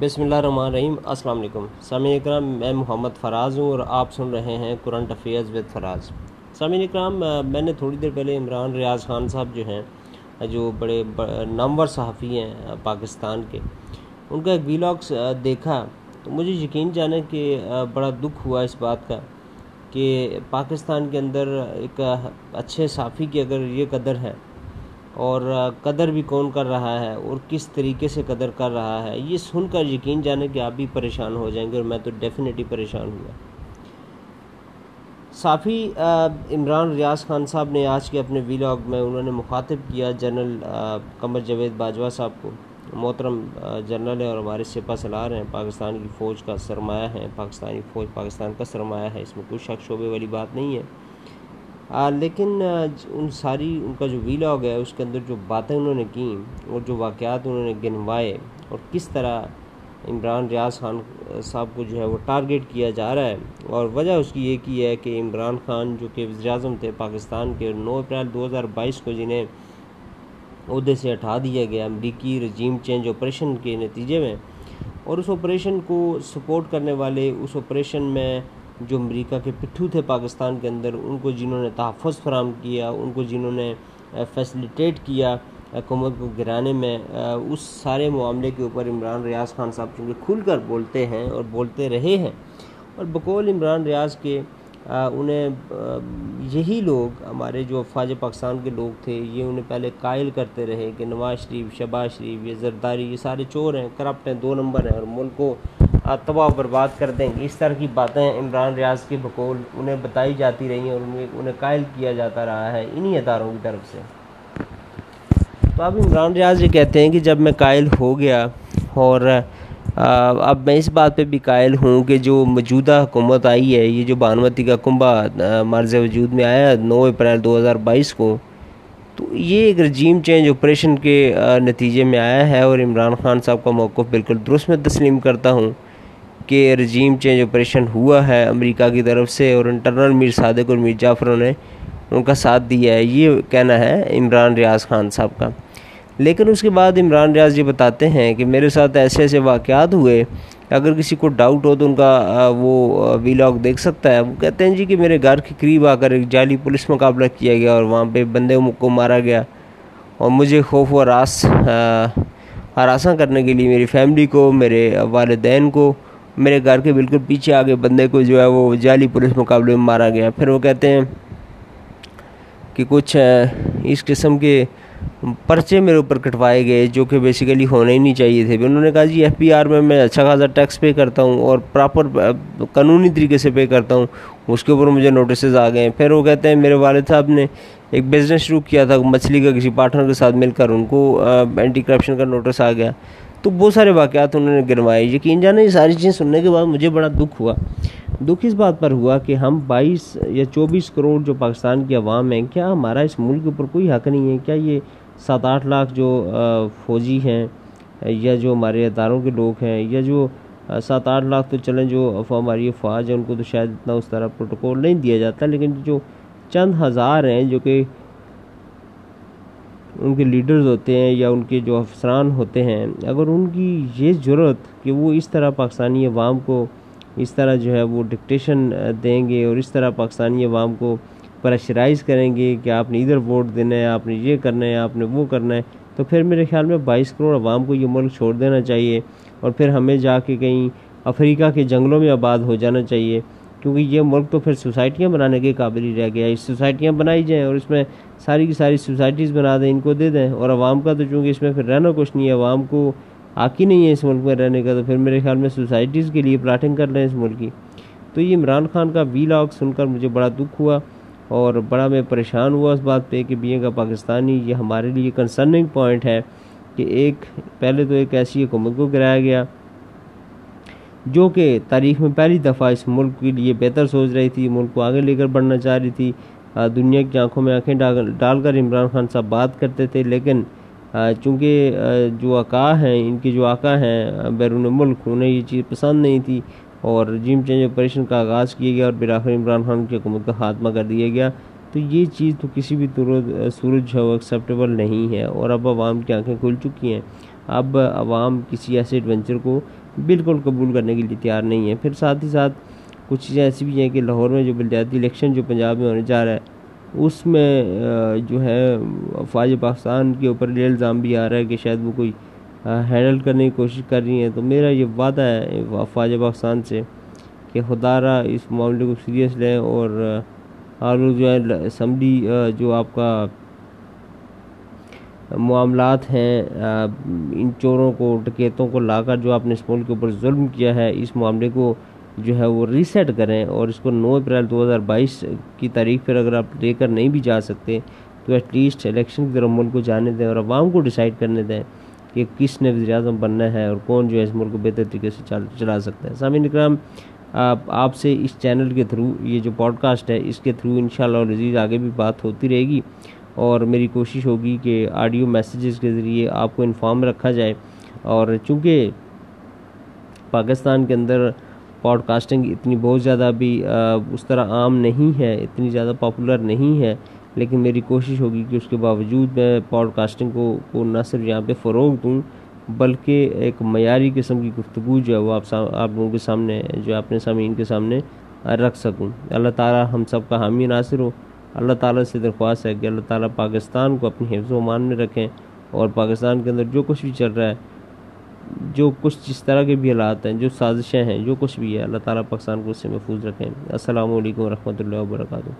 بسم اللہ الرحمن الرحیم، السلام علیکم۔ سامعین اکرام، میں محمد فراز ہوں اور آپ سن رہے ہیں کرنٹ افیئرز ود فراز۔ سامعین اکرام، میں نے تھوڑی دیر پہلے عمران ریاض خان صاحب جو ہیں، جو بڑے نامور صحافی ہیں، پاکستان کے، ان کا ایک ویلاگس دیکھا۔ تو مجھے یقین جانے کہ بڑا دکھ ہوا اس بات کا کہ پاکستان کے اندر ایک اچھے صحافی کی اگر یہ قدر ہے اور قدر بھی کون کر رہا ہے اور کس طریقے سے قدر کر رہا ہے، یہ سن کر یقین جانے کہ آپ بھی پریشان ہو جائیں گے اور میں تو ڈیفینیٹلی پریشان ہوا صافی عمران ریاض خان صاحب نے آج کے اپنے ویلاگ میں انہوں نے مخاطب کیا جنرل قمر جاوید باجوہ صاحب کو۔ محترم جنرل ہے اور ہمارے سپہ سلار ہیں، پاکستان کی فوج کا سرمایہ ہے پاکستانی فوج پاکستان کا سرمایہ ہے، اس میں کوئی شک شعبے والی بات نہیں ہے۔ لیکن ان ساری، ان کا جو ویلاگ ہے، اس کے اندر جو باتیں انہوں نے کیں اور جو واقعات انہوں نے گنوائے اور کس طرح عمران ریاض خان صاحب کو جو ہے وہ ٹارگیٹ کیا جا رہا ہے اور وجہ اس کی یہ کی ہے کہ عمران خان جو کہ وزیر اعظم تھے پاکستان کے نو اپریل دو ہزار بائیس کو جنہیں عہدے سے ہٹا دیا گیا امریکی رجیم چینج آپریشن کے نتیجے میں اور اس آپریشن کو سپورٹ کرنے والے، اس آپریشن میں جو امریکہ کے پٹھو تھے پاکستان کے اندر، ان کو جنہوں نے تحفظ فراہم کیا، ان کو جنہوں نے فیسلیٹیٹ کیا حکومت کو گرانے میں اس سارے معاملے کے اوپر عمران ریاض خان صاحب چونکہ کھل کر بولتے ہیں اور بولتے رہے ہیں، اور بقول عمران ریاض کے انہیں یہی لوگ، ہمارے جو افواج پاکستان کے لوگ تھے، یہ انہیں پہلے قائل کرتے رہے کہ نواز شریف شباز شریف، یہ زرداری، یہ سارے چور ہیں، کرپٹ ہیں، دو نمبر ہیں، اور ملک کو تباہ برباد کر دیں گے۔ اس طرح کی باتیں عمران ریاض کے بقول انہیں بتائی جاتی رہی ہیں اور انہیں قائل کیا جاتا رہا ہے انہی اداروں کی طرف سے۔ تو اب عمران ریاض یہ کہتے ہیں کہ جب میں قائل ہو گیا اور اب میں اس بات پہ بھی قائل ہوں کہ جو موجودہ حکومت آئی ہے، یہ جو بانوتی کا کنبہ مرض وجود میں آیا نو اپریل دو ہزار بائیس کو، تو یہ ایک رجیم چینج آپریشن کے نتیجے میں آیا ہے اور عمران خان صاحب کا موقف بالکل درست میں تسلیم کرتا ہوں۔ کہ رجیم چینج آپریشن ہوا ہے امریکہ کی طرف سے اور انٹرنل میر صادق اور میر جعفروں نے ان کا ساتھ دیا ہے۔ یہ کہنا ہے عمران ریاض خان صاحب کا۔ لیکن اس کے بعد عمران ریاض یہ بتاتے ہیں کہ میرے ساتھ ایسے ایسے واقعات ہوئے، اگر کسی کو ڈاؤٹ ہو تو ان کا وہ ویلاگ دیکھ سکتا ہے۔ وہ کہتے ہیں جی کہ میرے گھر کے قریب آ کر ایک جعلی پولیس مقابلہ کیا گیا اور وہاں پہ بندے کو مارا گیا۔ اور مجھے خوف و راس ہراساں کرنے کے لیے میری فیملی کو، میرے والدین کو میرے گھر کے بالکل پیچھے آگے بندے کو جو ہے وہ جعلی پولیس مقابلے میں مارا گیا۔ پھر وہ کہتے ہیں کہ کچھ اس قسم کے پرچے میرے اوپر کٹوائے گئے جو کہ بیسیکلی ہونے ہی نہیں چاہیے تھے۔ انہوں نے کہا جی ایف پی آر میں میں اچھا خاصا ٹیکس پے کرتا ہوں اور پراپر قانونی طریقے سے پے کرتا ہوں۔ اس کے اوپر مجھے نوٹسز آ گئے۔ ہیں پھر وہ کہتے ہیں میرے والد صاحب نے ایک بزنس شروع کیا تھا، مچھلی کا کسی پارٹنر کے ساتھ مل کر۔ ان کو اینٹی کرپشن کا نوٹس آ گیا۔ تو بہت سارے واقعات انہوں نے گنوائے۔ یقین جانا یہ ساری چیزیں سننے کے بعد مجھے بڑا دکھ ہوا۔ دکھ اس بات پر ہوا کہ ہم بائیس یا چوبیس کروڑ جو پاکستان کی عوام ہیں، کیا ہمارا اس ملک کے اوپر کوئی حق نہیں ہے؟ کیا یہ سات آٹھ لاکھ جو فوجی ہیں، یا جو ہمارے اداروں کے لوگ ہیں، یا جو سات آٹھ لاکھ تو چلیں جو ہماری افواج ہیں ان کو تو شاید اتنا اس طرح پروٹوکول نہیں دیا جاتا، لیکن جو چند ہزار ہیں جو کہ ان کے لیڈرز ہوتے ہیں یا ان کے جو افسران ہوتے ہیں، اگر ان کی یہ ضرورت کہ وہ اس طرح پاکستانی عوام کو اس طرح جو ہے وہ ڈکٹیشن دیں گے اور اس طرح پاکستانی عوام کو پریشرائز کریں گے کہ آپ نے ادھر ووٹ دینا ہے، آپ نے یہ کرنا ہے، آپ نے وہ کرنا ہے، تو پھر میرے خیال میں بائیس کروڑ عوام کو یہ ملک چھوڑ دینا چاہیے اور پھر ہمیں جا کے کہیں افریقہ کے جنگلوں میں آباد ہو جانا چاہیے۔ کیونکہ یہ ملک تو پھر سوسائٹیاں بنانے کے قابل ہی رہ گیا اس سوسائٹیاں بنائی جائیں اور اس میں ساری کی ساری سوسائٹیز بنا دیں، ان کو دے دیں۔ اور عوام کا تو چونکہ اس میں پھر رہنا کچھ نہیں ہے، عوام کو حق ہی نہیں ہے اس ملک میں رہنے کا، تو پھر میرے خیال میں سوسائٹیز کے لیے پلاٹنگ کر لیں اس ملک کی۔ تو یہ عمران خان کا وی لاگ سن کر مجھے بڑا دکھ ہوا اور بڑا میں پریشان ہوا اس بات پہ کہ بی کا پاکستانی، یہ ہمارے لیے کنسرننگ پوائنٹ ہے کہ ایک، پہلے تو ایک ایسی حکومت کو گرایا گیا جو کہ تاریخ میں پہلی دفعہ اس ملک کے لیے بہتر سوچ رہی تھی، ملک کو آگے لے کر بڑھنا چاہ رہی تھی۔ دنیا کی آنکھوں میں آنکھیں ڈال کر عمران خان صاحب بات کرتے تھے، لیکن چونکہ جو آقا ہیں، ان کے جو آقا ہیں، بیرون ملک، انہیں یہ چیز پسند نہیں تھی اور جیم چینج آپریشن کا آغاز کیا گیا اور بلاخر عمران خان کی حکومت کا خاتمہ کر دیا گیا۔ تو یہ چیز تو کسی بھی صورت جو ہے، وہ ایکسیپٹیبل نہیں ہے اور اب عوام کی آنکھیں کھل چکی ہیں۔ اب عوام کسی ایسے ایڈونچر کو بالکل قبول کرنے کے لیے تیار نہیں ہے پھر ساتھ ہی ساتھ کچھ چیزیں ایسی بھی ہیں کہ لاہور میں جو بلدیاتی الیکشن جو پنجاب میں ہونے جا رہا ہے، اس میں جو ہے افواج پاکستان کے اوپر یہ الزام بھی آ رہا ہے کہ شاید وہ کوئی ہینڈل کرنے کی کوشش کر رہی ہیں۔ تو میرا یہ وعدہ ہے افواج پاکستان سے کہ خدا را اس معاملے کو سیریس لیں اور اور جو ہے اسمبلی جو آپ کا معاملات ہیں ان چوروں کو ڈکیتوں کو لا کر جو آپ نے اس ملک کے اوپر ظلم کیا ہے، اس معاملے کو جو ہے وہ ریسیٹ کریں اور اس کو نو اپریل دو ہزار بائیس کی تاریخ پر اگر آپ لے کر نہیں بھی جا سکتے، تو ایٹ لیسٹ الیکشن کی طرف ملک کو جانے دیں اور عوام کو ڈیسائیڈ کرنے دیں کہ کس نے وزیر اعظم بننا ہے اور کون جو ہے اس ملک کو بہتر طریقے سے چلا سکتا ہے۔ سامعین اکرام، آپ آپ سے اس چینل کے تھرو یہ جو پوڈ کاسٹ ہے، اس کے تھرو انشاءاللہ شاء اللہ آگے بھی بات ہوتی رہے گی۔ اور میری کوشش ہوگی کہ آڈیو میسیجز کے ذریعے آپ کو انفارم رکھا جائے۔ اور چونکہ پاکستان کے اندر پوڈ کاسٹنگ اتنی بہت زیادہ بھی اس طرح عام نہیں ہے، اتنی زیادہ پاپولر نہیں ہے، لیکن میری کوشش ہوگی کہ اس کے باوجود میں پوڈ کاسٹنگ کو کو نہ صرف یہاں پہ فروغ دوں، بلکہ ایک معیاری قسم کی گفتگو جو ہے وہ آپ آپ لوگوں کے سامنے، جو اپنے سامعین کے سامنے، رکھ سکوں۔ اللہ تعالیٰ ہم سب کا حامی ناصر ہو۔ اللہ تعالیٰ سے درخواست ہے کہ اللہ تعالیٰ پاکستان کو اپنی حفظ و امان میں رکھیں اور پاکستان کے اندر جو کچھ بھی چل رہا ہے، جو کچھ جس طرح کے بھی حالات ہیں، جو سازشیں ہیں، جو کچھ بھی ہے، اللہ تعالیٰ پاکستان کو اس سے محفوظ رکھیں۔ السلام علیکم ورحمۃ اللہ وبرکاتہ۔